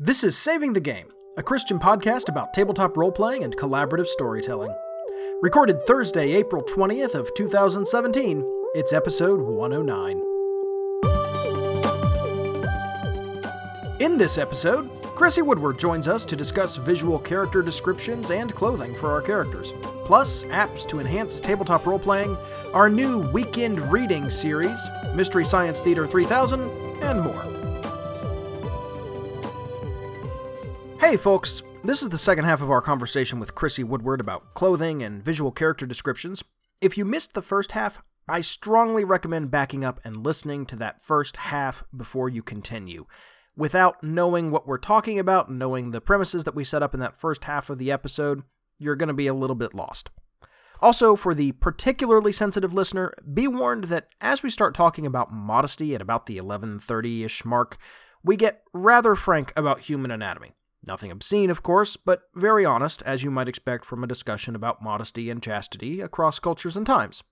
This is Saving the Game, a Christian podcast about tabletop role playing and collaborative storytelling. Recorded Thursday, April 20th of 2017. It's episode 109. In this episode, Chrissy Woodward joins us to discuss visual character descriptions and clothing for our characters, plus apps to enhance tabletop role playing, our new weekend reading series, Mystery Science Theater 3000, and more. Hey, folks, this is the second half of our conversation with Chrissy Woodward about clothing and visual character descriptions. If you missed the first half, I strongly recommend backing up and listening to that first half before you continue. Without knowing what we're talking about, knowing the premises that we set up in that first half of the episode, you're going to be a little bit lost. Also, for the particularly sensitive listener, be warned that as we start talking about modesty at about the 1130-ish mark, we get rather frank about human anatomy. Nothing obscene, of course, but very honest, as you might expect from a discussion about modesty and chastity across cultures and times.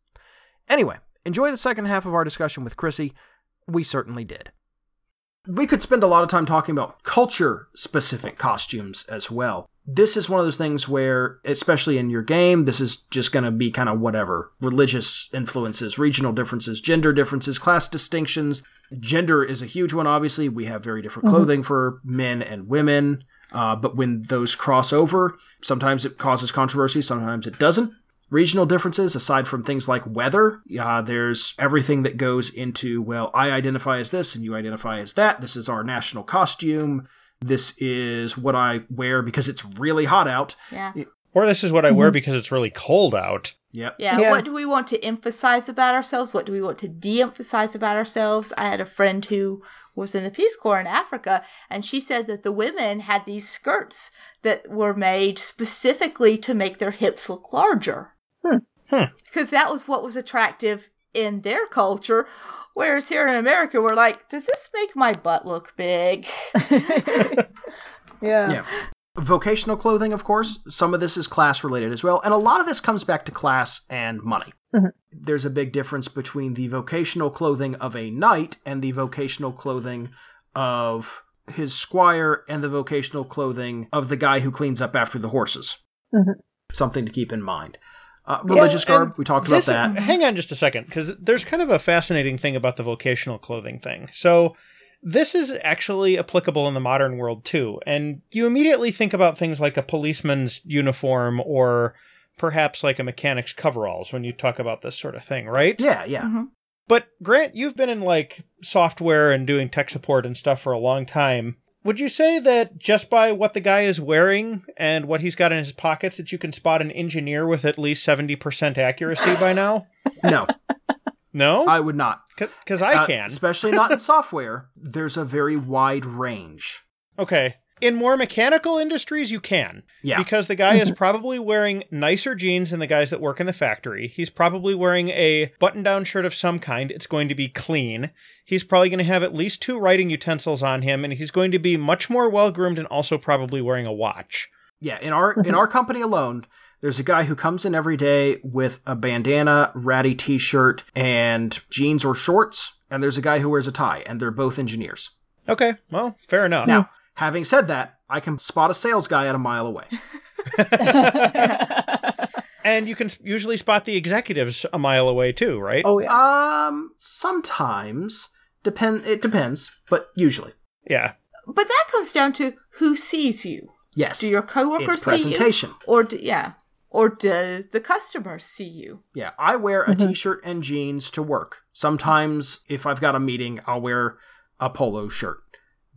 Anyway, enjoy the second half of our discussion with Chrissy. We certainly did. We could spend a lot of time talking about culture specific costumes as well. This is one of those things where, especially in your game, this is just going to be kind of whatever. Religious influences, regional differences, gender differences, class distinctions. Gender is a huge one, obviously. We have very different mm-hmm. clothing for men and women. Uh, but when those cross over, sometimes it causes controversy, sometimes it doesn't. Regional differences, aside from things like weather, uh, there's everything that goes into, well, I identify as this and you identify as that. This is our national costume. This is what I wear because it's really hot out. Yeah. Or this is what I wear because it's really cold out. Yep. Yeah. Yeah. What do we want to emphasize about ourselves? What do we want to de emphasize about ourselves? I had a friend who was in the Peace Corps in Africa, and she said that the women had these skirts that were made specifically to make their hips look larger. Hmm. Because that was what was attractive in their culture. Whereas here in America, we're like, does this make my butt look big? yeah. Yeah. Vocational clothing, of course, some of this is class related as well, and a lot of this comes back to class and money. Mhm. There's a big difference between the vocational clothing of a knight and the vocational clothing of his squire and the vocational clothing of the guy who cleans up after the horses. Mhm. Something to keep in mind. Uh, religious Yeah, garb, we talked about this- that. Hang on just a second, because there's kind of a fascinating thing about the vocational clothing thing. So, this is actually applicable in the modern world too. And you immediately think about things like a policeman's uniform or perhaps like a mechanic's coveralls when you talk about this sort of thing, right? Yeah, yeah. Mhm. But Grant, you've been in like software and doing tech support and stuff for a long time. Would you say that just by what the guy is wearing and what he's got in his pockets that you can spot an engineer with at least 70% accuracy by now? No, No? I would not. Cuz I Uh, can. especially not in software. There's a very wide range. Okay. In more mechanical industries, you can. Yeah. Because the guy is probably wearing nicer jeans than the guys that work in the factory. He's probably wearing a button down shirt of some kind. It's going to be clean. He's probably going to have at least two writing utensils on him, and he's going to be much more well groomed and also probably wearing a watch. Yeah, in our in our company alone, there's a guy who comes in every day with a bandana, ratty t-shirt, and jeans or shorts, and there's a guy who wears a tie, and they're both engineers. Okay, well, fair enough. Now, having said that, I can spot a sales guy at a mile away. And you can usually spot the executives a mile away too, right? oh yeah. Um, sometimes depend it depends, but usually Yeah. But that comes down to who sees you. yes. Do your coworkers it's see you? presentation. Or do, yeah, or does the customer see you? Yeah, I wear a mm-hmm. t-shirt and jeans to work. Sometimes, if I've got a meeting, I'll wear a polo shirt.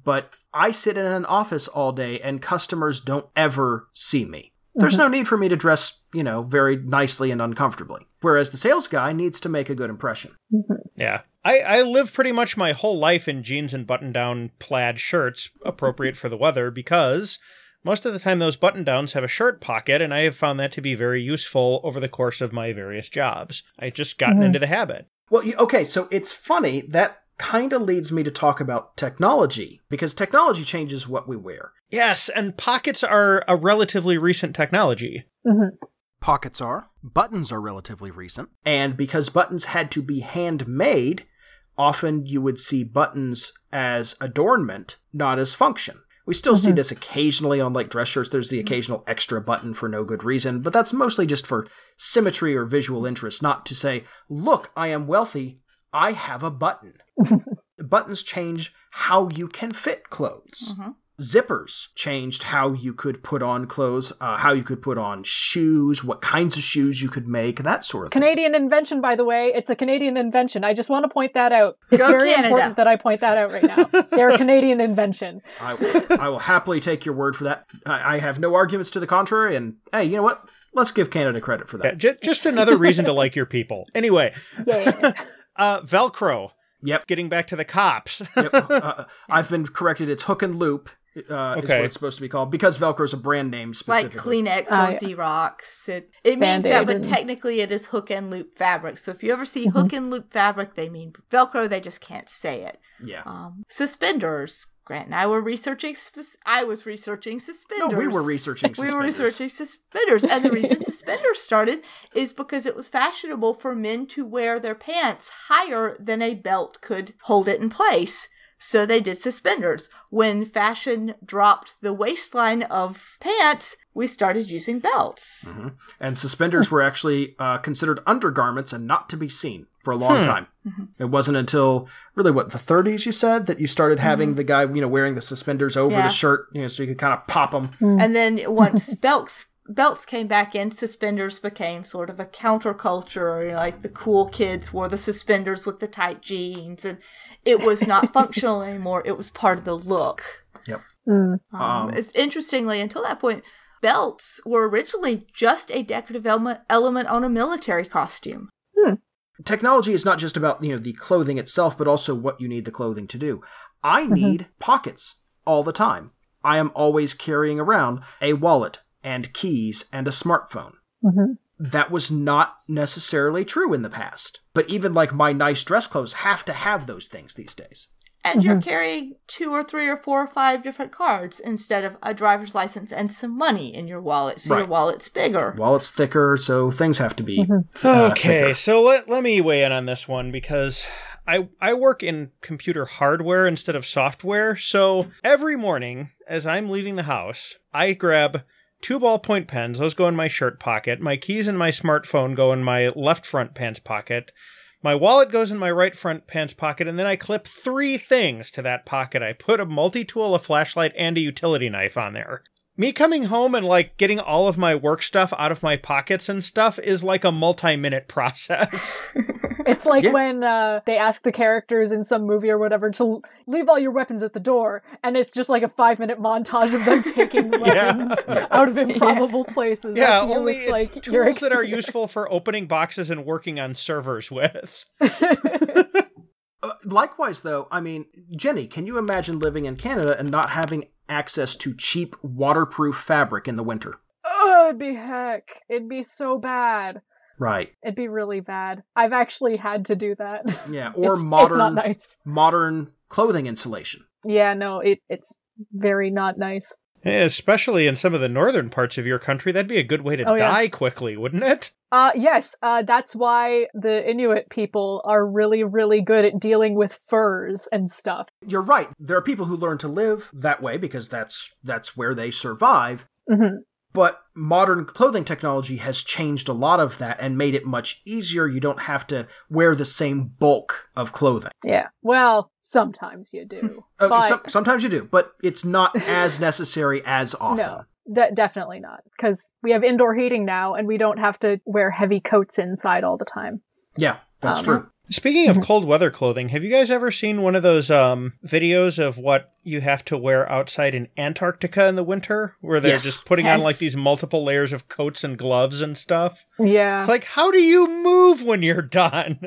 But I sit in an office all day, and customers don't ever see me. There's mm-hmm. no need for me to dress, you know, very nicely and uncomfortably. Whereas the sales guy needs to make a good impression. Mm-hmm. Yeah. I, I live pretty much my whole life in jeans and button down plaid shirts appropriate for the weather because most of the time those button downs have a shirt pocket, and I have found that to be very useful over the course of my various jobs. I just gotten into the habit. Well, okay, so it's funny that kind of leads me to talk about technology because technology changes what we wear. Yes, and pockets are a relatively recent technology. Mhm. Pockets are, buttons are relatively recent, and because buttons had to be handmade, often you would see buttons as adornment, not as function. We still see mm-hmm. this occasionally on like dress shirts. There's the occasional extra button for no good reason, but that's mostly just for symmetry or visual interest, not to say, look, I am wealthy, I have a button. Buttons change how you can fit clothes. Mm-hmm. Zippers changed how you could put on clothes, uh, how you could put on shoes, what kinds of shoes you could make, that sort of thing. Canadian invention, by the way. It's a Canadian invention. I just want to point that out. It's Go very Canada. important that I point that out right now. They're a Canadian invention. I will, I will happily take your word for that. I, I have no arguments to the contrary, and hey, you know what? Let's give Canada credit for Yeah, that. j- just another reason to like your people. Anyway, Yeah. uh, Velcro. Yep. Getting back to the cops. Yep. uh, I've been corrected. It's hook and loop. Uh, is Okay. what it's supposed to be called because Velcro is a brand name specifically. like. Kleenex or yeah. Xerox. It, it means that, but and- technically it is hook and loop fabric. So if you ever see hook and loop fabric, they mean Velcro. They just can't say it. Yeah. Um, suspenders. Grant and I were researching. Sp- I was researching suspenders. No, suspenders. we were researching We were researching suspenders, and the reason suspenders started is because it was fashionable for men to wear their pants higher than a belt could hold it in place. So they did suspenders. When fashion dropped the waistline of pants, we started using belts. Mm-hmm. And suspenders were actually uh, considered undergarments and not to be seen for a long hmm. time. Mm-hmm. It wasn't until really what the 30s you said that you started having mm-hmm. the guy you know wearing the suspenders over Yeah. the shirt, you know, so you could kind of pop them. Hmm. And then once belts belts came back in, suspenders became sort of a counterculture. You know, like the cool kids wore the suspenders with the tight jeans, and it was not functional anymore. It was part of the look. Yep. Mm. Um, Um, it's interestingly until that point, belts were originally just a decorative element, element on a military costume. Technology is not just about you know the clothing itself, but also what you need the clothing to do. I need pockets all the time. I am always carrying around a wallet and keys and a smartphone. Mhm. That was not necessarily true in the past. But even like my nice dress clothes have to have those things these days. And you're carrying two or three or four or five different cards instead of a driver's license and some money in your wallet, so your wallet's bigger. Wallet's thicker, so things have to be. uh, Okay, thicker. so let, let me weigh in on this one because I I work in computer hardware instead of software. So every morning as I'm leaving the house, I grab two ballpoint pens. Those go in my shirt pocket. My keys and my smartphone go in my left front pants pocket. My wallet goes in my right front pants pocket, and then I clip three things to that pocket. I put a multi tool, a flashlight, and a utility knife on there. Me coming home and like getting all of my work stuff out of my pockets and stuff is like a multi minute process. It's like Yeah. when uh, they ask the characters in some movie or whatever to leave all your weapons at the door, and it's just like a five minute montage of them taking the Yeah. weapons out of improbable places. yeah, That's only it's like, tools that are useful for opening boxes and working on servers with. Likewise, though, I mean, Jenny, can you imagine living in Canada and not having access to cheap waterproof fabric in the winter? oh, it'd be heck. It'd be so bad. Right. It'd be really bad. I've actually had to do that. Yeah. Or It's- modern It's nice. modern clothing insulation. Yeah, no, it it's very not nice. Eh, Especially in some of the northern parts of your country, that'd be a good way to Oh, yeah. die quickly, wouldn't it? Uh yes, uh that's why the Inuit people are really really good at dealing with furs and stuff. You're right. There are people who learn to live that way because that's that's where they survive. Mhm. But modern clothing technology has changed a lot of that and made it much easier. You don't have to wear the same bulk of clothing. Yeah. Well, sometimes you do. Uh, but some- sometimes you do, but it's not as necessary as often. no. De- definitely not cuz we have indoor heating now and we don't have to wear heavy coats inside all the time. Yeah, that's Um, true. Speaking of cold weather clothing, have you guys ever seen one of those um, videos of what you have to wear outside in Antarctica in the winter, where they're Yes. just putting on like these multiple layers of coats and gloves and stuff? Yeah. It's like, how do you move when you're done?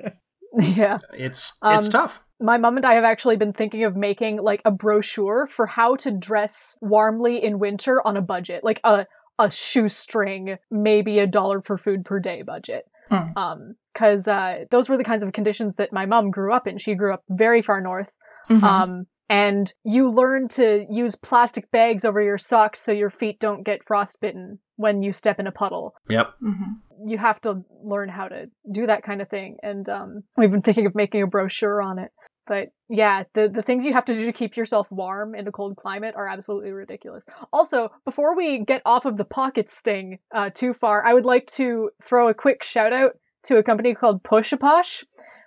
yeah. It's um, it's tough. My mom and I have actually been thinking of making like a brochure for how to dress warmly in winter on a budget, like a a shoestring, maybe a dollar for food per day budget. Hmm. Um, because uh, those were the kinds of conditions that my mom grew up in. She grew up very far north. Mhm. Um, and you learn to use plastic bags over your socks so your feet don't get frostbitten when you step in a puddle Yep. Mm-hmm. you have to learn how to do that kind of thing. And um, we've been thinking of making a brochure on it. But yeah, the, the things you have to do to keep yourself warm in a cold climate are absolutely ridiculous. Also, before we get off of the pockets thing uh, too far, I would like to throw a quick shout out to a company called Pushaposh,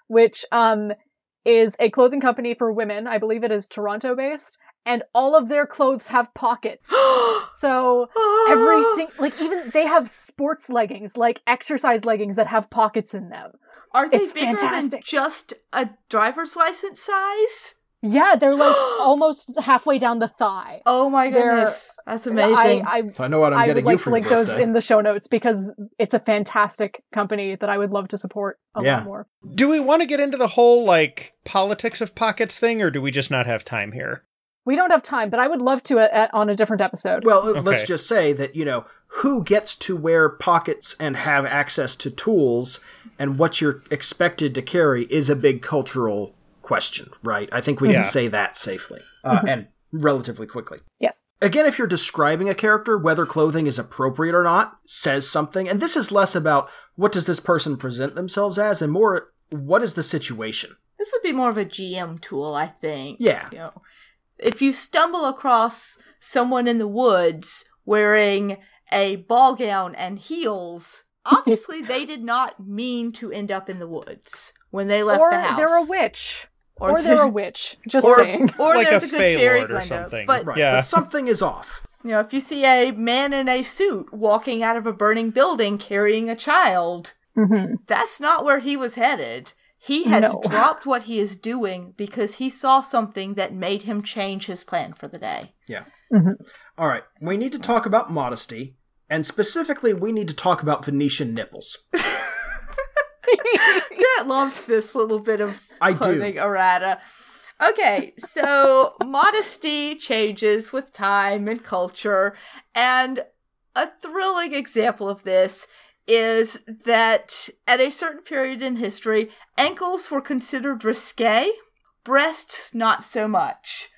which um, is a clothing company for women. I believe it is Toronto based, and all of their clothes have pockets. so every ah. sing- like even they have sports leggings, like exercise leggings that have pockets in them. Are they It's bigger than just a driver's license size? Yeah, they're like almost halfway down the thigh. Oh my They're- goodness. That's amazing. I, I, So I know what I'm I getting would you like for to link those birthday. in the show notes because it's a fantastic company that I would love to support a Yeah. lot more. Do we want to get into the whole like politics of pockets thing, or do we just not have time here? We don't have time, but I would love to at, at, on a different episode. Well, uh, let's just say that, you know, who gets to wear pockets and have access to tools and what you're expected to carry is a big cultural question, right? I think we Yeah. can say that safely uh, mm-hmm. and relatively quickly. yes. Again, if you're describing a character, whether clothing is appropriate or not says something. And this is less about what does this person present themselves as and more what is the situation. this would be more of a GM tool, I think. Yeah. You know, if you stumble across someone in the woods wearing a ball gown and heels, obviously they did not mean to end up in the woods when they left Or the house. they're a witch. Or Or, they're a witch. Just or, saying. or Like they're a the good fairy or Glinda. something. But Right. Yeah. But something is off. you know, if you see a man in a suit walking out of a burning building carrying a child, hmm that's not where he was headed. He has No. dropped what he is doing because he saw something that made him change his plan for the day. Yeah. Mhm. All right. We need to talk about modesty. And specifically, we need to talk about Venetian nipples. Grant loves this little bit of I do. clothing errata. Okay, so modesty changes with time and culture, and a thrilling example of this is that at a certain period in history, ankles were considered risque, breasts not so much.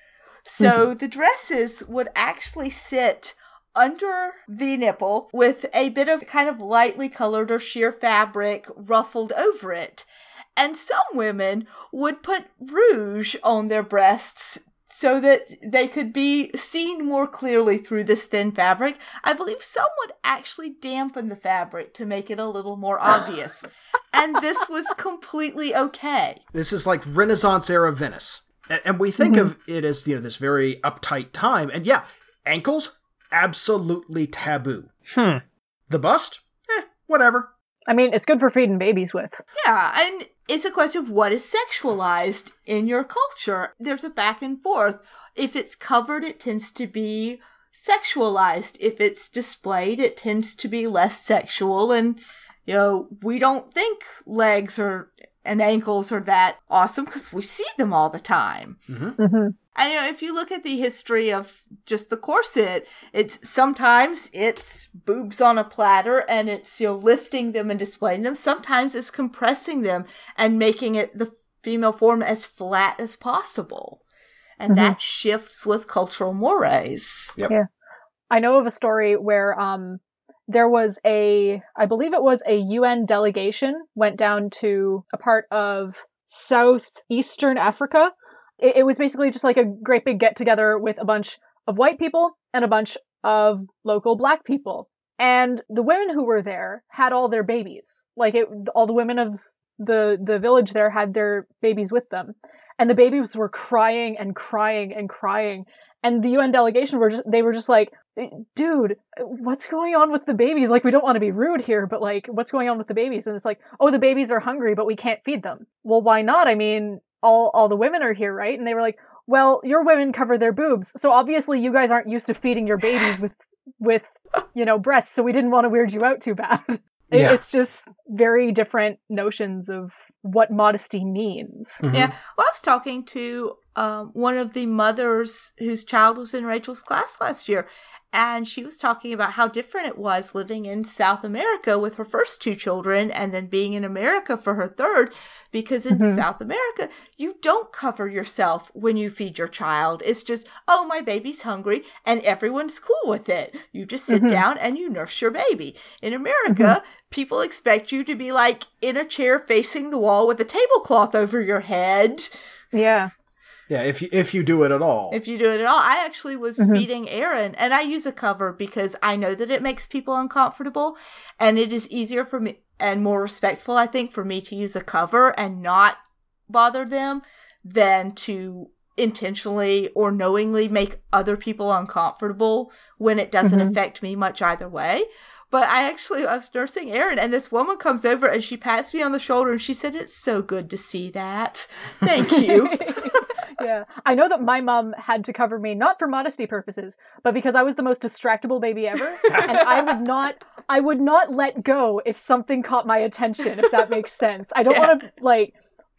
So mm-hmm. the dresses would actually sit under the nipple with a bit of kind of lightly colored or sheer fabric ruffled over it. And some women would put rouge on their breasts so that they could be seen more clearly through this thin fabric. I believe some would actually dampen the fabric to make it a little more obvious. and this was completely okay. This is like Renaissance era Venice. And we think of it as, you know, this very uptight time. And yeah, ankles, absolutely taboo. Hmm. The bust? Eh, whatever. I mean, it's good for feeding babies with. Yeah, and it's a question of what is sexualized in your culture. There's a back and forth. If it's covered, it tends to be sexualized. If it's displayed, it tends to be less sexual. And, you know, we don't think legs or and ankles are that awesome because we see them all the time. hmm And you know, if you look at the history of just the corset, it's sometimes it's boobs on a platter and it's you know lifting them and displaying them. Sometimes it's compressing them and making it the female form as flat as possible. And Mhm. that shifts with cultural mores. Yeah, I know of a story where um there was a I believe it was a UN delegation went down to a part of southeastern Africa. It, it was basically just like a great big get together with a bunch of white people and a bunch of local black people. And the women who were there had all their babies. Like it, all the women of the the village there had their babies with them. And the babies were crying and crying and crying. And the UN delegation were just they were just like, dude, what's going on with the babies? Like, we don't want to be rude here, but like, what's going on with the babies? And it's like, oh, the babies are hungry, but we can't feed them. Well, why not? I mean, all all the women are here, right? And they were like, well, your women cover their boobs, so obviously you guys aren't used to feeding your babies with with you know breasts, so we didn't want to weird you out too bad. It- Yeah. It's just very different notions of what modesty means. Mhm. Yeah. Well, I was talking to um, one of the mothers whose child was in Rachel's class last year, and she was talking about how different it was living in South America with her first two children and then being in America for her third. Because in Mhm. South America, you don't cover yourself when you feed your child. It's just, oh, my baby's hungry, and everyone's cool with it. You just sit Mhm. down and you nurse your baby. In America, people expect you to be like in a chair facing the wall with a tablecloth over your head Yeah. Yeah, if you if you do it at all. if you do it at all. I actually was Mhm. feeding Aaron, and I use a cover because I know that it makes people uncomfortable, and it is easier for me and more respectful, I think, for me to use a cover and not bother them than to intentionally or knowingly make other people uncomfortable when it doesn't Mhm. affect me much either way. But I actually I was nursing Aaron, and this woman comes over and she pats me on the shoulder and she said, "It's so good to see that. Thank you." yeah. I know that my mom had to cover me not for modesty purposes, but because I was the most distractible baby ever, and I would not I would not let go if something caught my attention, if that makes sense. I don't Yeah. want to like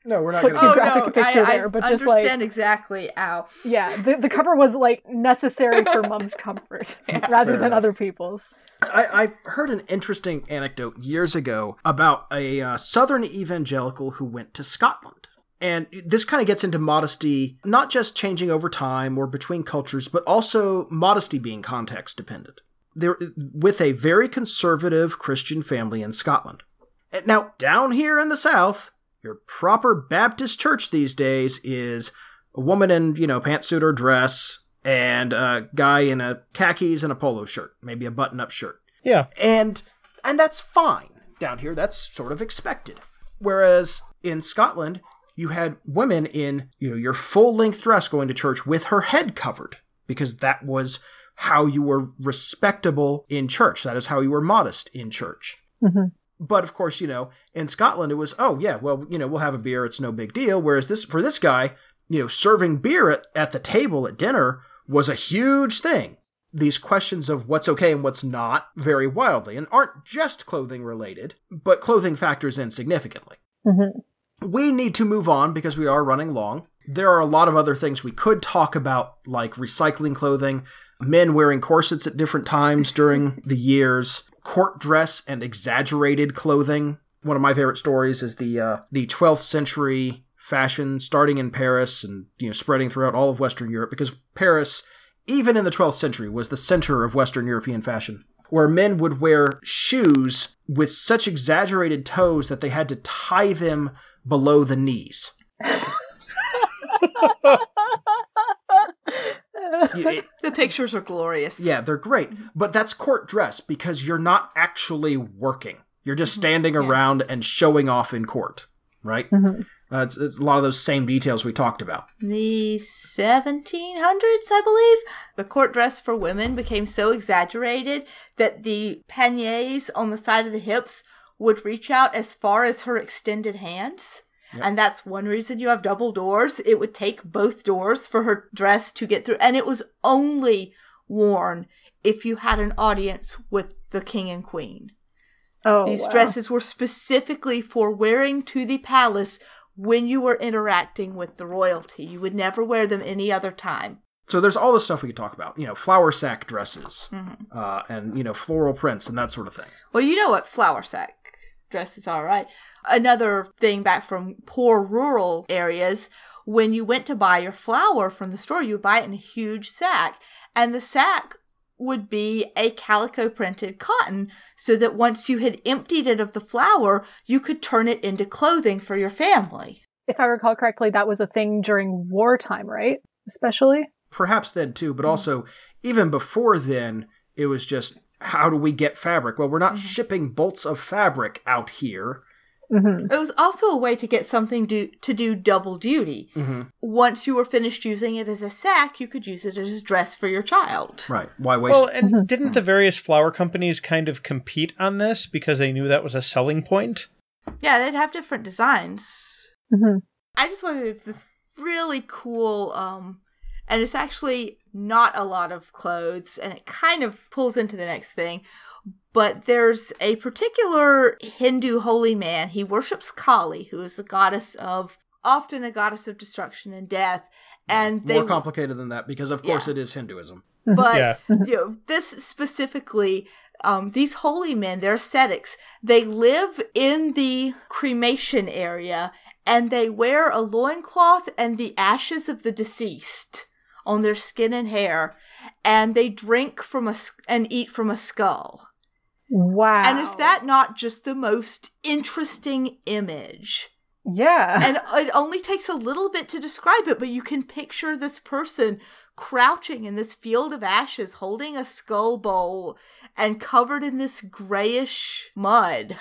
no, we're not Put going two oh to. graphic no, picture I, there, I but just, like- understand exactly. Ow. yeah, the, the cover was like necessary for mom's comfort rather than enough. other people's. I, I heard an interesting anecdote years ago about a uh, Southern evangelical who went to Scotland. And this kind of gets into modesty, not just changing over time or between cultures, but also modesty being context dependent. They're with a very conservative Christian family in Scotland. And Now, down here in the South, your proper Baptist church these days is a woman in, you know, pantsuit or dress, and a guy in a khakis and a polo shirt, maybe a button-up shirt. Yeah. And and that's fine. Down here that's sort of expected. Whereas in Scotland, you had women in, you know, your full-length dress going to church with her head covered because that was how you were respectable in church. That is how you were modest in church. Mhm. But of course, you know, in Scotland it was, oh yeah, well, you know, we'll have a beer, it's no big deal. Whereas this for this guy, you know, serving beer at, at the table at dinner was a huge thing. These questions of what's okay and what's not vary wildly and aren't just clothing related, but clothing factors in significantly. Mhm. We need to move on because we are running long. There are a lot of other things we could talk about, like recycling clothing, men wearing corsets at different times during the years, court dress and exaggerated clothing. One of my favorite stories is the uh, the 12th century fashion starting in Paris and you know spreading throughout all of Western Europe because Paris even in the 12th century was the center of Western European fashion where men would wear shoes with such exaggerated toes that they had to tie them below the knees. It- The pictures are glorious. yeah, they're great, but that's court dress because you're not actually working. You're just standing around and showing off in court, right? Mhm. Uh, it's, it's a lot of those same details we talked about. The 1700s, I believe, the court dress for women became so exaggerated that the paniers on the side of the hips would reach out as far as her extended hands. And that's one reason you have double doors. It would take both doors for her dress to get through. And it was only worn if you had an audience with the king and queen. Oh, These wow. dresses were specifically for wearing to the palace when you were interacting with the royalty. You would never wear them any other time. So there's all this stuff we could talk about. You know, flour sack dresses, Mm-hmm. uh, and you know, floral prints and that sort of thing. Well, you know what flour sack dresses are, right? Another thing back from poor rural areas, when you went to buy your flour from the store, you would buy it in a huge sack, and the sack would be a calico printed cotton so that once you had emptied it of the flour, you could turn it into clothing for your family. If I recall correctly, that was a thing during wartime, right? Especially. Perhaps then too, Mm-hmm. but also even before then, it was just how do we get fabric? Well, we're not Mm-hmm. shipping bolts of fabric out here. hmm It was also a way to get something do, to do double duty. Mm-hmm. Once you were finished using it as a sack, you could use it as a dress for your child. Right? Why waste? Well, and didn't the various flour companies kind of compete on this because they knew that was a selling point? Yeah, they'd have different designs. hmm I just wanted to- this really cool, um, and it's actually not a lot of clothes, and it kind of pulls into the next thing. But there's a particular Hindu holy man. He worships Kali, who is the goddess of, often a goddess of destruction and death. And they More complicated than that because, of course, Yeah. it is Hinduism. but Yeah. you know, this specifically um, these holy men they're ascetics they live in the cremation area and they wear a loincloth and the ashes of the deceased on their skin and hair and they drink from a s- and eat from a skull Wow. and is that not just the most interesting image Yeah. and it only takes a little bit to describe it, but you can picture this person crouching in this field of ashes, holding a skull bowl and covered in this grayish mud.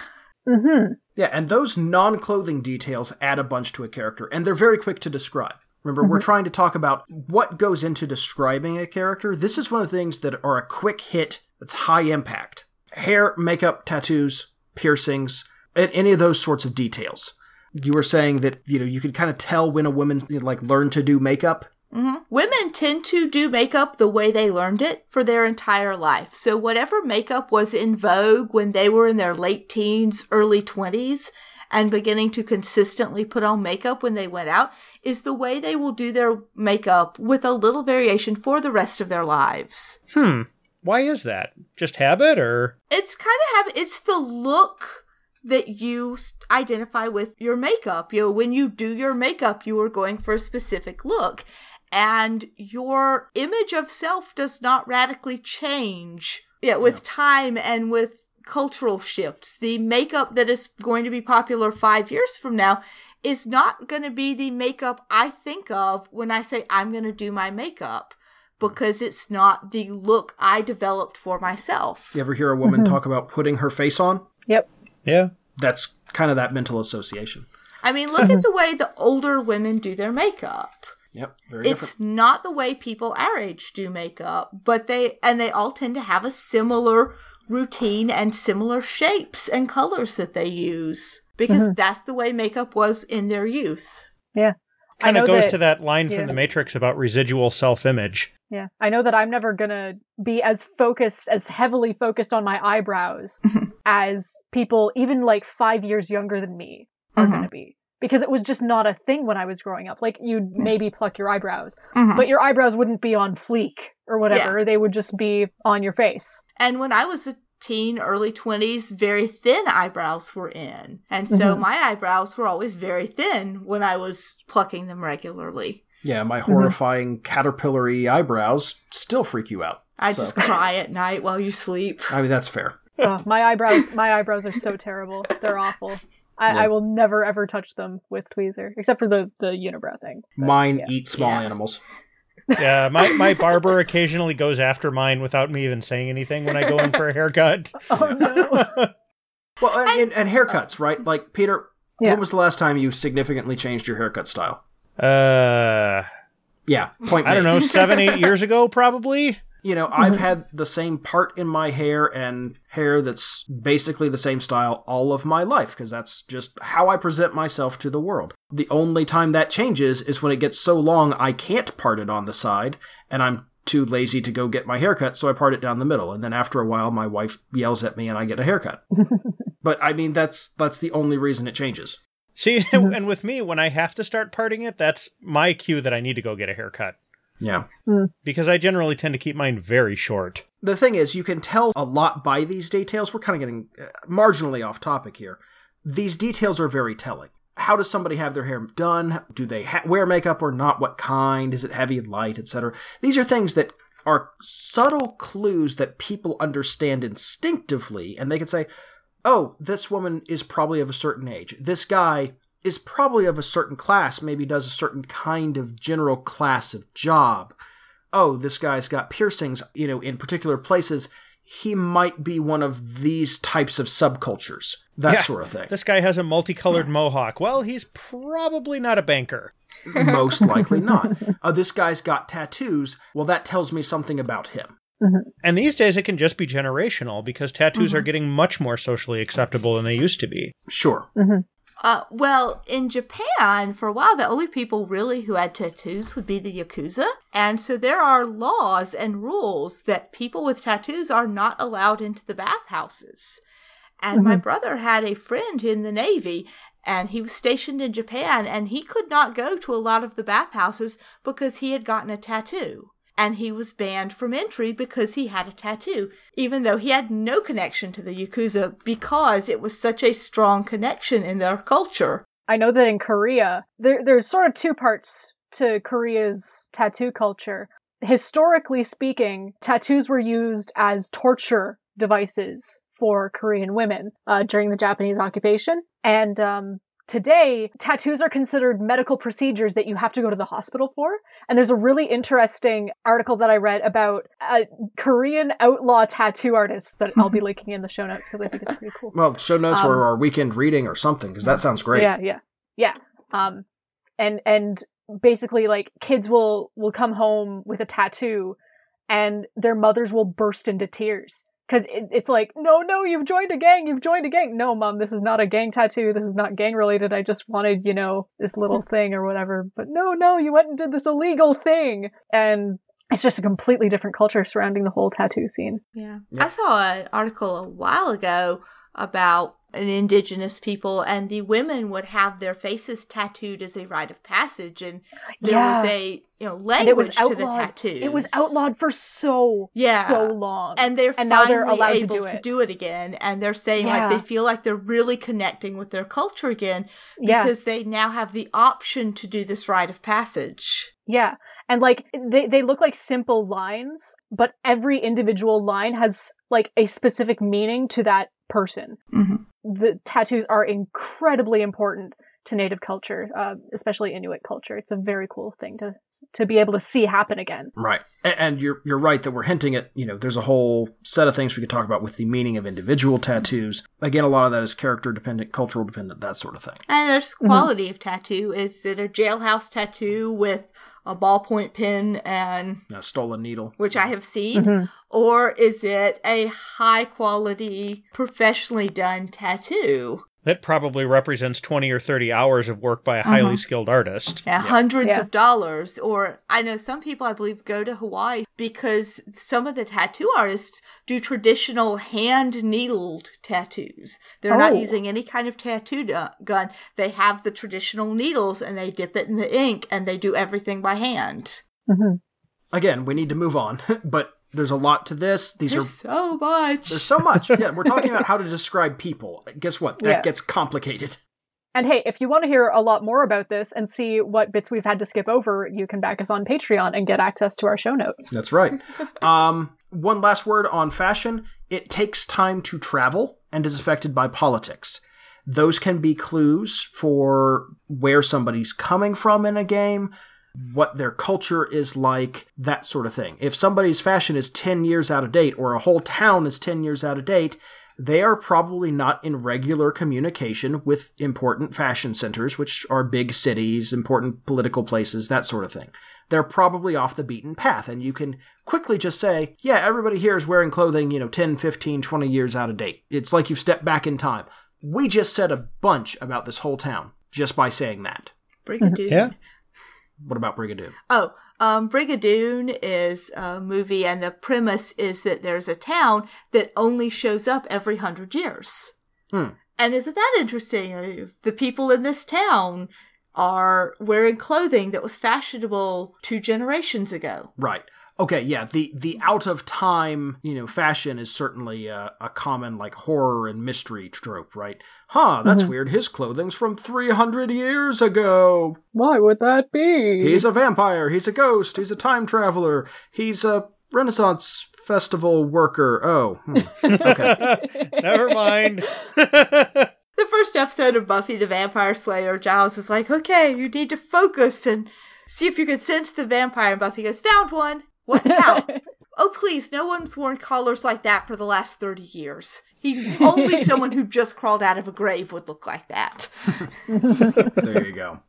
hmm Yeah, and those non clothing details add a bunch to a character, and they're very quick to describe. Remember, we're trying to talk about what goes into describing a character. This is one of the things that are a quick hit that's high impact hair, makeup, tattoos, piercings, and any of those sorts of details. You were saying that, you know, you could kind of tell when a woman, you know, like, learned to do makeup. hmm Women tend to do makeup the way they learned it for their entire life. So, whatever makeup was in vogue when they were in their late teens, early 20s, and beginning to consistently put on makeup when they went out, is the way they will do their makeup with a little variation for the rest of their lives. Hmm. Why is that? Just habit or It's kind of have it's the look that you identify with your makeup. You know, when you do your makeup, you are going for a specific look. And your image of self does not radically change yeah, with time and with cultural shifts. The makeup that is going to be popular five years from now is not going to be the makeup I think of when I say I'm going to do my makeup hmm. because it's not the look I developed for myself. You ever hear a woman mm-hmm. talk about putting her face on? Yep. yeah? That's kind of that mental association. I mean, look at mm-hmm. the way the older women do their makeup. Yep, very different. It's not the way people our age do makeup, but they and they all tend to have a similar routine and similar shapes and colors that they use because that's the way makeup was in their youth. Yeah. I Kind of know goes that- to that line yeah. from the Matrix about residual self-image. Yeah. I know that I'm never gonna be as focused, as heavily focused on my eyebrows as people even like five years younger than me are Mhm. gonna be. Because it was just not a thing when I was growing up. Like you'd maybe pluck your eyebrows, Mhm. but your eyebrows wouldn't be on fleek or whatever. They would just be on your face. And when I was a teen, early 20s, very thin eyebrows were in. And so Mhm. my eyebrows were always very thin when I was plucking them regularly. Yeah, my horrifying caterpillary eyebrows still freak you out. I So- just cry at night while you sleep. I mean, that's fair. Ugh, my eyebrows, my eyebrows are so terrible. They're awful. I, Yeah. I will never ever touch them with tweezer, except for the the unibrow thing. But, Mine yeah. eat small Yeah. animals. Yeah, my, my barber occasionally goes after mine without me even saying anything when I go in for a haircut. Oh no. Well, and, and, and haircuts, right? Like, Peter, Yeah. when was the last time you significantly changed your haircut style? Uh, Yeah, point I don't know, seven, eight years ago, probably. You know, I've mm-hmm. had the same part in my hair and hair that's basically the same style all of my life because that's just how I present myself to the world. The only time that changes is when it gets so long I can't part it on the side and I'm too lazy to go get my haircut, so I part it down the middle. And then after a while, my wife yells at me and I get a haircut. but I mean, that's that's the only reason it changes. See, mm-hmm. and with me, when I have to start parting it, that's my cue that I need to go get a haircut. Yeah. Because I generally tend to keep mine very short. The thing is, you can tell a lot by these details. We're kind of getting uh, marginally off topic here. These details are very telling. How does somebody have their hair done? Do they ha- wear makeup or not? What kind? Is it heavy, and light, etc.? These are things that are subtle clues that people understand instinctively, and they can say, "Oh, this woman is probably of a certain age. This guy is probably of a certain class. Maybe does a certain kind of general class of job." oh, this guy's got piercings, you know, in particular places, he might be one of these types of subcultures, that Yeah. sort of thing. This guy has a multicolored mohawk. Well, he's probably not a banker. Most likely not. Oh, this guy's got tattoos. Well, that tells me something about him. Mm-hmm. And these days it can just be generational because tattoos mm-hmm. are getting much more socially acceptable than they used to be. Sure. Mm-hmm. Uh, well, in Japan, for a while, the only people really who had tattoos would be the Yakuza. And so there are laws and rules that people with tattoos are not allowed into the bathhouses. And my brother had a friend in the Navy, and he was stationed in Japan, and he could not go to a lot of the bathhouses because he had gotten a tattoo. And he was banned from entry because he had a tattoo, even though he had no connection to the Yakuza because it was such a strong connection in their culture. I know that in Korea, there, there's sort of two parts to Korea's tattoo culture. Historically speaking, tattoos were used as torture devices for Korean women uh, during the Japanese occupation. And um, today tattoos are considered medical procedures that you have to go to the hospital for. And there's a really interesting article that I read about a Korean outlaw tattoo artist that I'll be linking in the show notes because I think it's pretty cool. Well, show notes Um, or our weekend reading or something, because that sounds great. Yeah, yeah, yeah. Um, and and basically, like kids will will come home with a tattoo, and their mothers will burst into tears because it, it's like, no, no, you've joined a gang, you've joined a gang. No, mom, this is not a gang tattoo. This is not gang related. I just wanted, you know, this little thing or whatever. But no, no, you went and did this illegal thing, and it's just a completely different culture surrounding the whole tattoo scene. Yeah. Yeah. I saw an article a while ago about an indigenous people and the women would have their faces tattooed as a rite of passage and there was a you know And it was language to the tattoos. It was outlawed for so Yeah. so long. and they're And now they're allowed to able do to it. do it again and they're saying like they feel like they're really connecting with their culture again yeah. because they now have the option to do this rite of passage Yeah. And like they, they look like simple lines, but every individual line has like a specific meaning to that person. Mhm. The tattoos are incredibly important to native culture, uh, especially Inuit culture. It's a very cool thing to to be able to see happen again. Right. And you're you're right that we're hinting at, you know, there's a whole set of things we could talk about with the meaning of individual tattoos. Again, a lot of that is character dependent, cultural dependent, that sort of thing. And there's Mm-hmm. quality of tattoo. Is it a jailhouse tattoo with a ballpoint pen and A stolen needle. which I have seen, Mhm. or is it a high quality, professionally done tattoo? That probably represents 20 or 30 hours of work by a highly Mhm. skilled artist. Yeah, hundreds Yeah. of dollars. Or I know some people, I believe, go to Hawaii because some of the tattoo artists do traditional hand needled tattoos. They're not Oh. using any kind of tattoo du- gun. They have the traditional needles and they dip it in the ink and they do everything by hand. Mhm. Again, we need to move on, but there's a lot to this. These There's are so much. there's so much. Yeah, we're talking about how to describe people. Guess what? That Yeah. gets complicated. And hey, if you want to hear a lot more about this and see what bits we've had to skip over, you can back us on Patreon and get access to our show notes. That's right. Um, one last word on fashion. It takes time to travel and is affected by politics. Those can be clues for where somebody's coming from in a game, what their culture is like, that sort of thing. If somebody's fashion is 10 years out of date or a whole town is 10 years out of date, they are probably not in regular communication with important fashion centers, which are big cities, important political places, that sort of thing. They're probably off the beaten path, and you can quickly just say, yeah, everybody here is wearing clothing, you know, 10, 15, 20 years out of date. It's like you've stepped back in time. We just said a bunch about this whole town just by saying that. Brigadoon. Mm-hmm. Yeah. What about Brigadoon? Oh, um, Brigadoon is a movie, and the premise is that there's a town that only shows up every hundred years. Hmm. And isn't that interesting? Uh, The people in this town are wearing clothing that was fashionable two generations ago. Right. Okay, yeah, the the out of time, you know, fashion is certainly a, a common like horror and mystery trope, right? Huh, that's weird. His clothing's from 300 years ago. Why would that be? He's a vampire, he's a ghost, he's a time traveler, he's a Renaissance festival worker. Oh, hmm. okay. Never mind. The first episode of Buffy the Vampire Slayer, Giles is like, okay, you need to focus and see if you can sense the vampire. And Buffy goes, found one. What? How? oh, please, no one's worn collars like that for the last 30 years. He, only someone who just crawled out of a grave would look like that. there you go.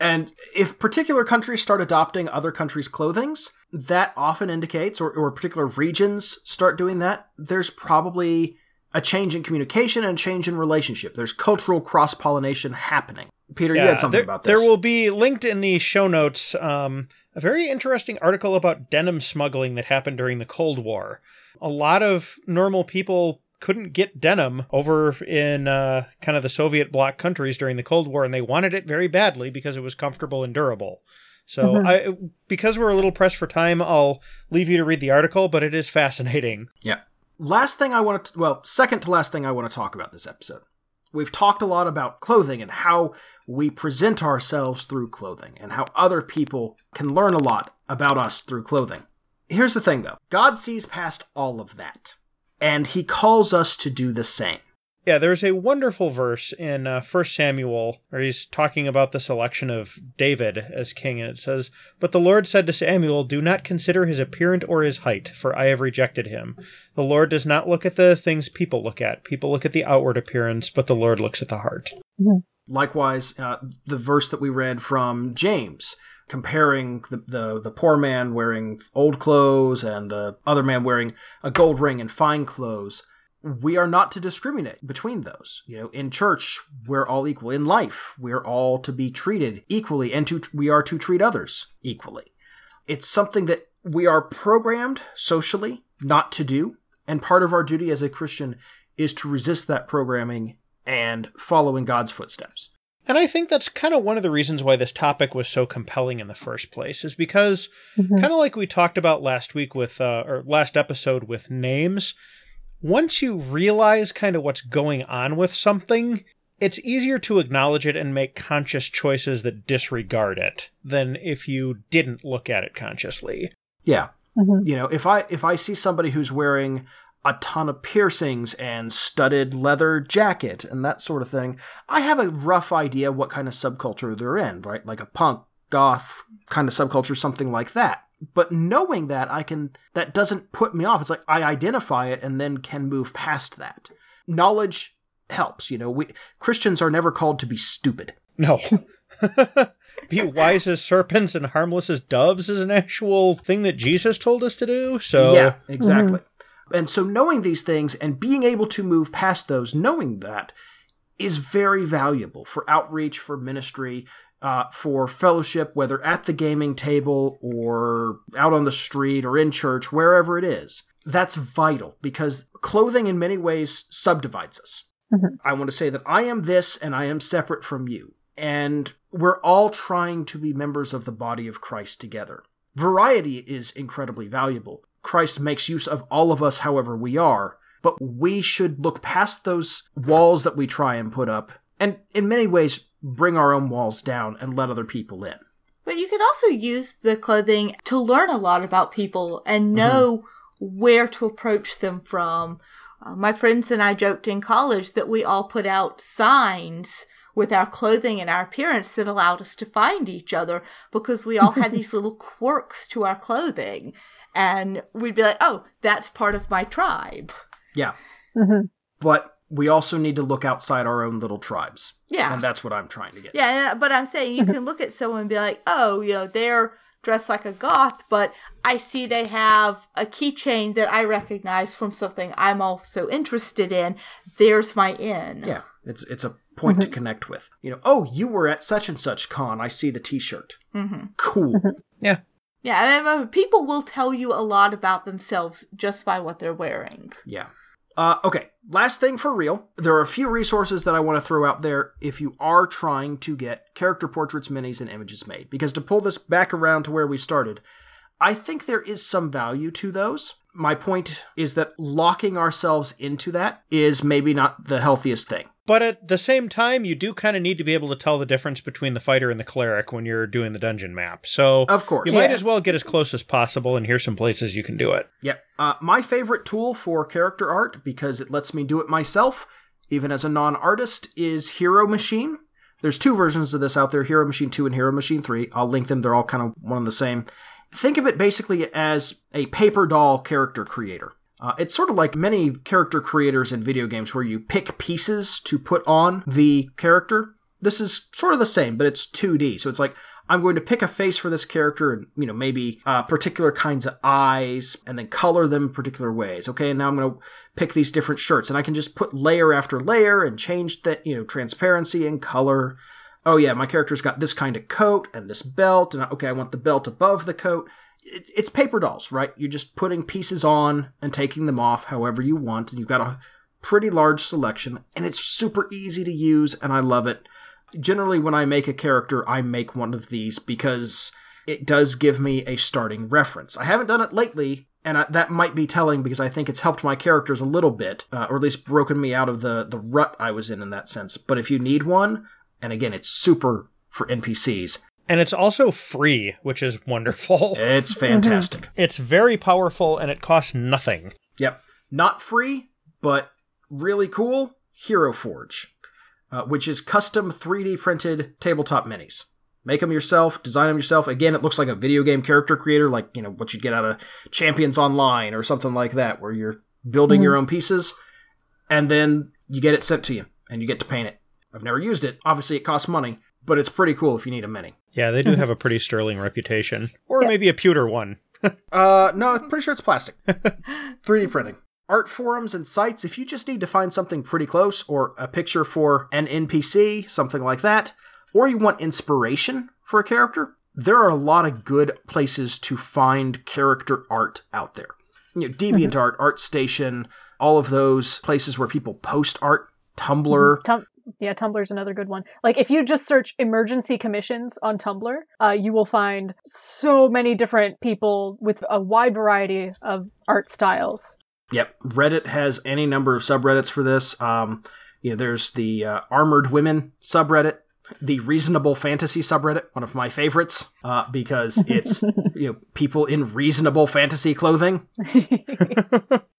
And if particular countries start adopting other countries' clothings, that often indicates, or, or particular regions start doing that, there's probably a change in communication and a change in relationship. There's cultural cross pollination happening. Peter, you had something there, about this. There will be linked in the show notes um, a very interesting article about denim smuggling that happened during the Cold War. A lot of normal people couldn't get denim over in uh, kind of the Soviet bloc countries during the Cold War, and they wanted it very badly because it was comfortable and durable. So, I, because we're a little pressed for time, I'll leave you to read the article, but it is fascinating. Yeah. Last thing I want to, well, second to last thing I want to talk about this episode. We've talked a lot about clothing and how we present ourselves through clothing and how other people can learn a lot about us through clothing. Here's the thing though God sees past all of that, and He calls us to do the same. Yeah, there's a wonderful verse in uh, 1 Samuel where he's talking about the selection of David as king, and it says, But the Lord said to Samuel, Do not consider his appearance or his height, for I have rejected him. The Lord does not look at the things people look at. People look at the outward appearance, but the Lord looks at the heart. Likewise, uh, the verse that we read from James, comparing the, the, the poor man wearing old clothes and the other man wearing a gold ring and fine clothes we are not to discriminate between those. You know, in church, we're all equal. In life, we're all to be treated equally and to, we are to treat others equally. It's something that we are programmed socially not to do. And part of our duty as a Christian is to resist that programming and follow in God's footsteps. And I think that's kind of one of the reasons why this topic was so compelling in the first place, is because mm-hmm. kind of like we talked about last week with, uh, or last episode with names, once you realize kind of what's going on with something, it's easier to acknowledge it and make conscious choices that disregard it than if you didn't look at it consciously. Yeah. Mm-hmm. You know, if I if I see somebody who's wearing a ton of piercings and studded leather jacket and that sort of thing, I have a rough idea what kind of subculture they're in, right? Like a punk, goth kind of subculture, something like that but knowing that i can that doesn't put me off. It's like i identify it and then can move past that. Knowledge helps you know. We christians are never called to be stupid. No. Be wise as serpents and harmless as doves is an actual thing that jesus told us to do so. Yeah exactly. Mm-hmm. and so knowing these things and being able to move past those knowing that is very valuable for outreach for ministry uh, for fellowship, whether at the gaming table or out on the street or in church, wherever it is. That's vital because clothing in many ways subdivides us. Mm-hmm. I want to say that I am this and I am separate from you. And we're all trying to be members of the body of Christ together. Variety is incredibly valuable. Christ makes use of all of us however we are, but we should look past those walls that we try and put up and in many ways bring our own walls down and let other people in. But you can also use the clothing to learn a lot about people and mm-hmm. know mm-hmm. where to approach them from. Uh, my friends and I joked in college that we all put out signs with our clothing and our appearance that allowed us to find each other because we all had these little quirks to our clothing. And we'd be like, oh, that's part of my tribe. Yeah. Mm-hmm. But we also need to look outside our own little tribes. Yeah. And that's what I'm trying to get. Yeah, but I'm saying you can look at someone and be like, oh, you know, they're dressed like a goth, but I see they have a keychain that I recognize from something I'm also interested in. There's my in. Yeah. It's it's a point mm-hmm. to connect with. You know, oh, you were at such and such con. I see the T-shirt. Mm-hmm. Cool. Mm-hmm. Yeah. Yeah, I mean, people will tell you a lot about themselves just by what they're wearing. Yeah. Uh, okay, last thing for real. There are a few resources that I want to throw out there if you are trying to get character portraits, minis, and images made. Because to pull this back around to where we started, I think there is some value to those. My point is that locking ourselves into that is maybe not the healthiest thing. But at the same time, you do kind of need to be able to tell the difference between the fighter and the cleric when you're doing the dungeon map. So, of course, you might as well get as close as possible, and here's some places you can do it. Yep. Uh, my favorite tool for character art, because it lets me do it myself, even as a non artist, is Hero Machine. There's two versions of this out there Hero Machine 2 and Hero Machine 3. I'll link them, they're all kind of one and the same. Think of it basically as a paper doll character creator. Uh, it's sort of like many character creators in video games where you pick pieces to put on the character. This is sort of the same, but it's 2D. So it's like, I'm going to pick a face for this character and, you know, maybe uh, particular kinds of eyes and then color them particular ways. Okay, and now I'm going to pick these different shirts and I can just put layer after layer and change the, you know, transparency and color. Oh yeah, my character's got this kind of coat and this belt, and okay, I want the belt above the coat it's paper dolls, right? You're just putting pieces on and taking them off however you want, and you've got a pretty large selection, and it's super easy to use, and I love it. Generally, when I make a character, I make one of these because it does give me a starting reference. I haven't done it lately, and I, that might be telling because I think it's helped my characters a little bit, uh, or at least broken me out of the the rut I was in in that sense. But if you need one, and again, it's super for NPCs and it's also free, which is wonderful. It's fantastic. it's very powerful and it costs nothing. Yep. Not free, but really cool Hero Forge, uh, which is custom 3D printed tabletop minis. Make them yourself, design them yourself. Again, it looks like a video game character creator, like you know what you'd get out of Champions Online or something like that, where you're building your own pieces, and then you get it sent to you, and you get to paint it. I've never used it. Obviously, it costs money, but it's pretty cool if you need a mini. Yeah, they do have a pretty sterling reputation. Or maybe a pewter one. Uh, no, I'm pretty sure it's plastic. 3D printing. Art forums and sites, if you just need to find something pretty close, or a picture for an NPC, something like that, or you want inspiration for a character, there are a lot of good places to find character art out there. You know, DeviantArt, ArtStation, all of those places where people post art, Tumblr. Tum- yeah, Tumblr's another good one. Like if you just search emergency commissions on Tumblr, uh, you will find so many different people with a wide variety of art styles. Yep, Reddit has any number of subreddits for this. Um, you know, there's the uh, Armored Women subreddit, the Reasonable Fantasy subreddit, one of my favorites, uh, because it's you know people in reasonable fantasy clothing.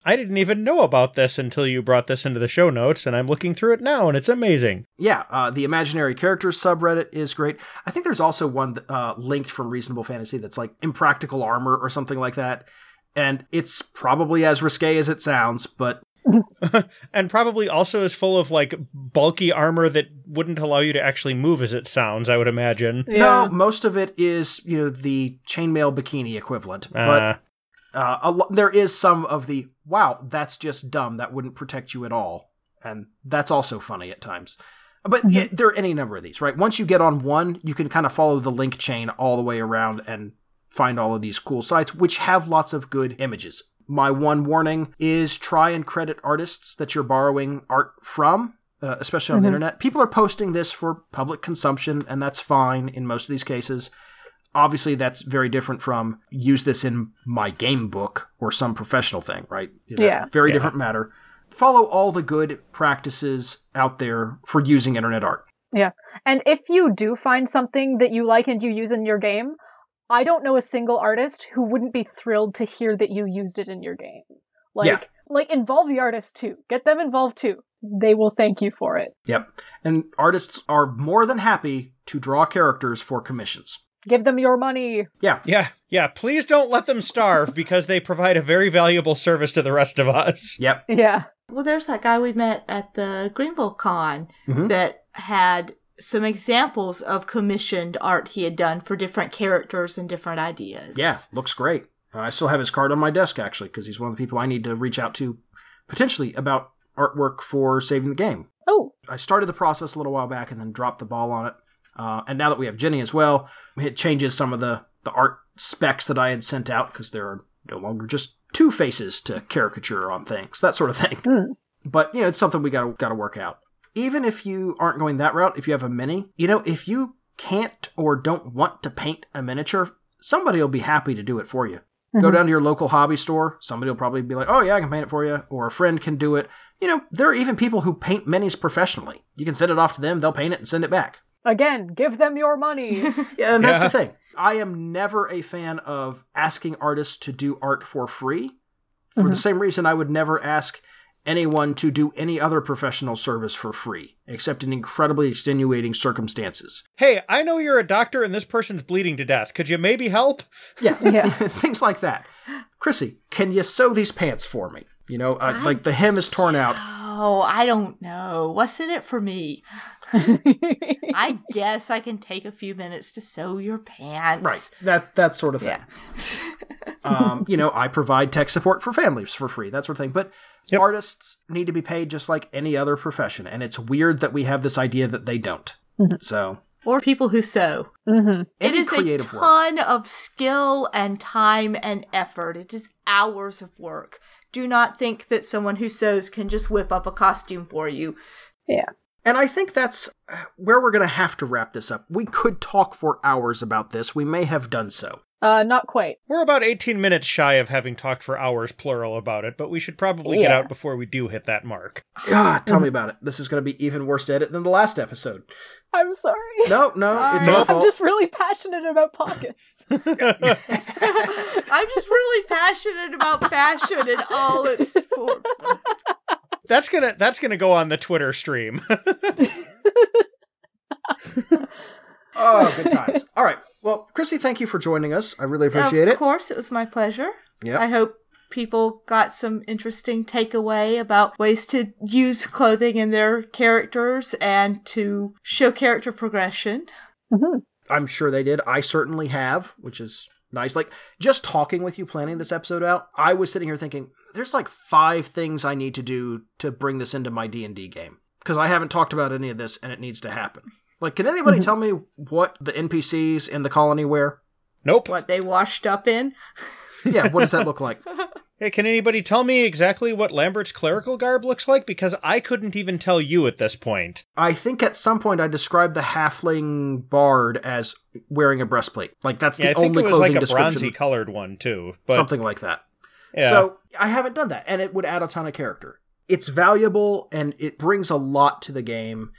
I didn't even know about this until you brought this into the show notes, and I'm looking through it now, and it's amazing. Yeah, uh, the Imaginary Characters subreddit is great. I think there's also one uh, linked from Reasonable Fantasy that's like Impractical Armor or something like that. And it's probably as risque as it sounds, but and probably also is full of like bulky armor that wouldn't allow you to actually move as it sounds, I would imagine. no, most of it is, you know, the chainmail bikini equivalent. But Uh, uh, a lo- there is some of the, wow, that's just dumb. That wouldn't protect you at all. And that's also funny at times. But yeah, there are any number of these, right? Once you get on one, you can kind of follow the link chain all the way around and find all of these cool sites, which have lots of good images. My one warning is try and credit artists that you're borrowing art from, uh, especially on the internet. People are posting this for public consumption, and that's fine in most of these cases. Obviously, that's very different from use this in my game book or some professional thing, right? That's Yeah. Very Yeah. different matter. Follow all the good practices out there for using internet art. Yeah. And if you do find something that you like and you use in your game, I don't know a single artist who wouldn't be thrilled to hear that you used it in your game. Like Yeah. like involve the artist too. Get them involved too. They will thank you for it. Yep. And artists are more than happy to draw characters for commissions. Give them your money. Yeah. yeah, yeah, please don't let them starve because they provide a very valuable service to the rest of us. Yep. Yeah. Well, there's that guy we met at the Greenville Con Mhm. that had some examples of commissioned art he had done for different characters and different ideas. Yeah. Looks great. I still have his card on my desk, actually, because he's one of the people I need to reach out to potentially about artwork for saving the game. Oh, I started the process a little while back and then dropped the ball on it. Uh, and now that we have Jenny as well, it changes some of the, the art specs that I had sent out because there are no longer just two faces to caricature on things, that sort of thing. Hmm. But you know, it's something we got got to work out. Even if you aren't going that route, if you have a mini, you know, if you can't or don't want to paint a miniature, somebody will be happy to do it for you. Go Mhm. down to your local hobby store. Somebody will probably be like, "Oh yeah, I can paint it for you," or a friend can do it. You know, there are even people who paint minis professionally. You can send it off to them; they'll paint it and send it back. again, give them your money. Yeah, and that's Yeah. the thing. I am never a fan of asking artists to do art for free. For the same reason, I would never ask anyone to do any other professional service for free, except in incredibly extenuating circumstances. Hey, I know you're a doctor and this person's bleeding to death. Could you maybe help? Yeah, Yeah. things like that. Chrissy, can you sew these pants for me? You know, uh, like the hem is torn out. Oh, I don't know. What's in it for me? I guess I can take a few minutes to sew your pants. Right. That that sort of thing. Yeah. um, you know, I provide tech support for families for free, that sort of thing. But Yep. artists need to be paid just like any other profession, and it's weird that we have this idea that they don't. So Or people who sew. hmm It any is a creative work. ton of skill and time and effort. It is hours of work. Do not think that someone who sews can just whip up a costume for you. Yeah. And I think that's where we're going to have to wrap this up. We could talk for hours about this. We may have done so. Uh, not quite. We're about 18 minutes shy of having talked for hours plural about it, but we should probably get out before we do hit that mark. Ah, tell me about it. This is going to be even worse to edit than the last episode. I'm sorry. No, no, it's Sorry. our I'm just really passionate about pockets. I'm just really passionate about fashion and all its forms. that's gonna that's gonna go on the Twitter stream. Oh, good times. All right. Well, Chrissy, thank you for joining us. I really appreciate of it. Of course, it was my pleasure. Yeah. I hope people got some interesting takeaway about ways to use clothing in their characters and to show character progression. Mm-hmm. I'm sure they did. I certainly have, which is nice. Like just talking with you, planning this episode out, I was sitting here thinking, there's like five things I need to do to bring this into my D and D game because I haven't talked about any of this, and it needs to happen. Like, can anybody mhm. tell me what the NPCs in the colony wear? nope. What they washed up in. Yeah, what does that look like? Hey, can anybody tell me exactly what Lambert's clerical garb looks like? Because I couldn't even tell you at this point. I think at some point I described the halfling bard as wearing a breastplate. Like that's Yeah, the I think only it was clothing like a description. bronzy colored one too. But something like that. Yeah. So I haven't done that, and it would add a ton of character. It's valuable and it brings a lot to the game.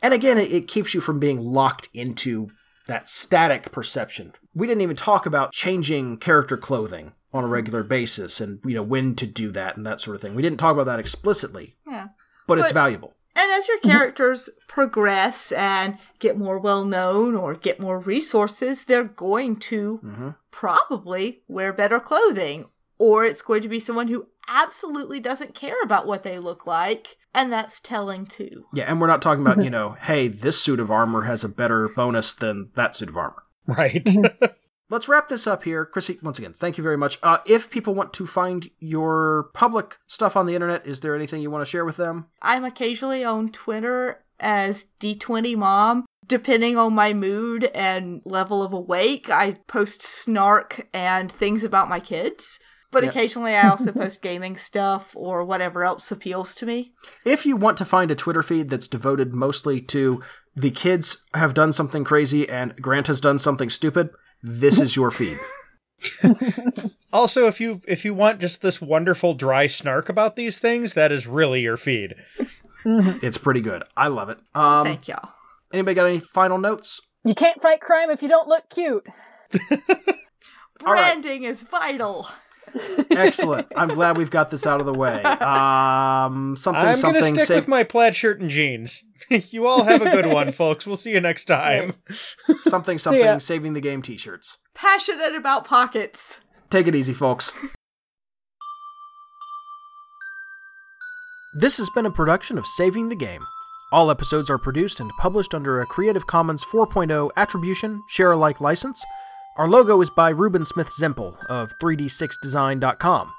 And again, it, it keeps you from being locked into that static perception. We didn't even talk about changing character clothing on a regular basis and you know when to do that and that sort of thing. We didn't talk about that explicitly, Yeah. but it's valuable. And as your characters progress and get more well known or get more resources, they're going to hmm probably wear better clothing. Or it's going to be someone who absolutely doesn't care about what they look like. And that's telling too. Yeah, and we're not talking about, you know, hey, this suit of armor has a better bonus than that suit of armor. right. let's wrap this up here. Chrissy, once again, thank you very much. Uh, if people want to find your public stuff on the internet, is there anything you want to share with them? I'm occasionally on Twitter as D20Mom. Depending on my mood and level of awake, I post snark and things about my kids. But Yep. occasionally I also post gaming stuff or whatever else appeals to me. If you want to find a Twitter feed that's devoted mostly to the kids have done something crazy and Grant has done something stupid, this is your feed. also, if you if you want just this wonderful dry snark about these things, that is really your feed. It's pretty good. I love it. Um, Thank y'all. anybody got any final notes? You can't fight crime if you don't look cute. all right. Branding is vital. Excellent. I'm glad we've got this out of the way. Um, something, I'm something. gonna stick say- with my plaid shirt and jeans. you all have a good one, folks. We'll see you next time. something, something. Saving the game T-shirts. Passionate about pockets. Take it easy, folks. This has been a production of Saving the Game. All episodes are produced and published under a Creative Commons 4.0 Attribution Share Alike license. Our logo is by Ruben Smith Zempel of 3d6design.com.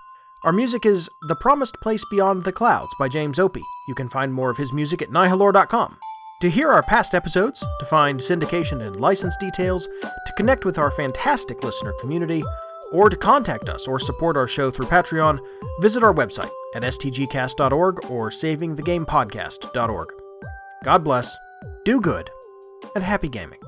Our music is The Promised Place Beyond the Clouds by James Opie. You can find more of his music at nihilore.com. To hear our past episodes, to find syndication and license details, to connect with our fantastic listener community, or to contact us or support our show through Patreon, visit our website at stgcast.org or savingthegamepodcast.org. God bless, do good, and happy gaming.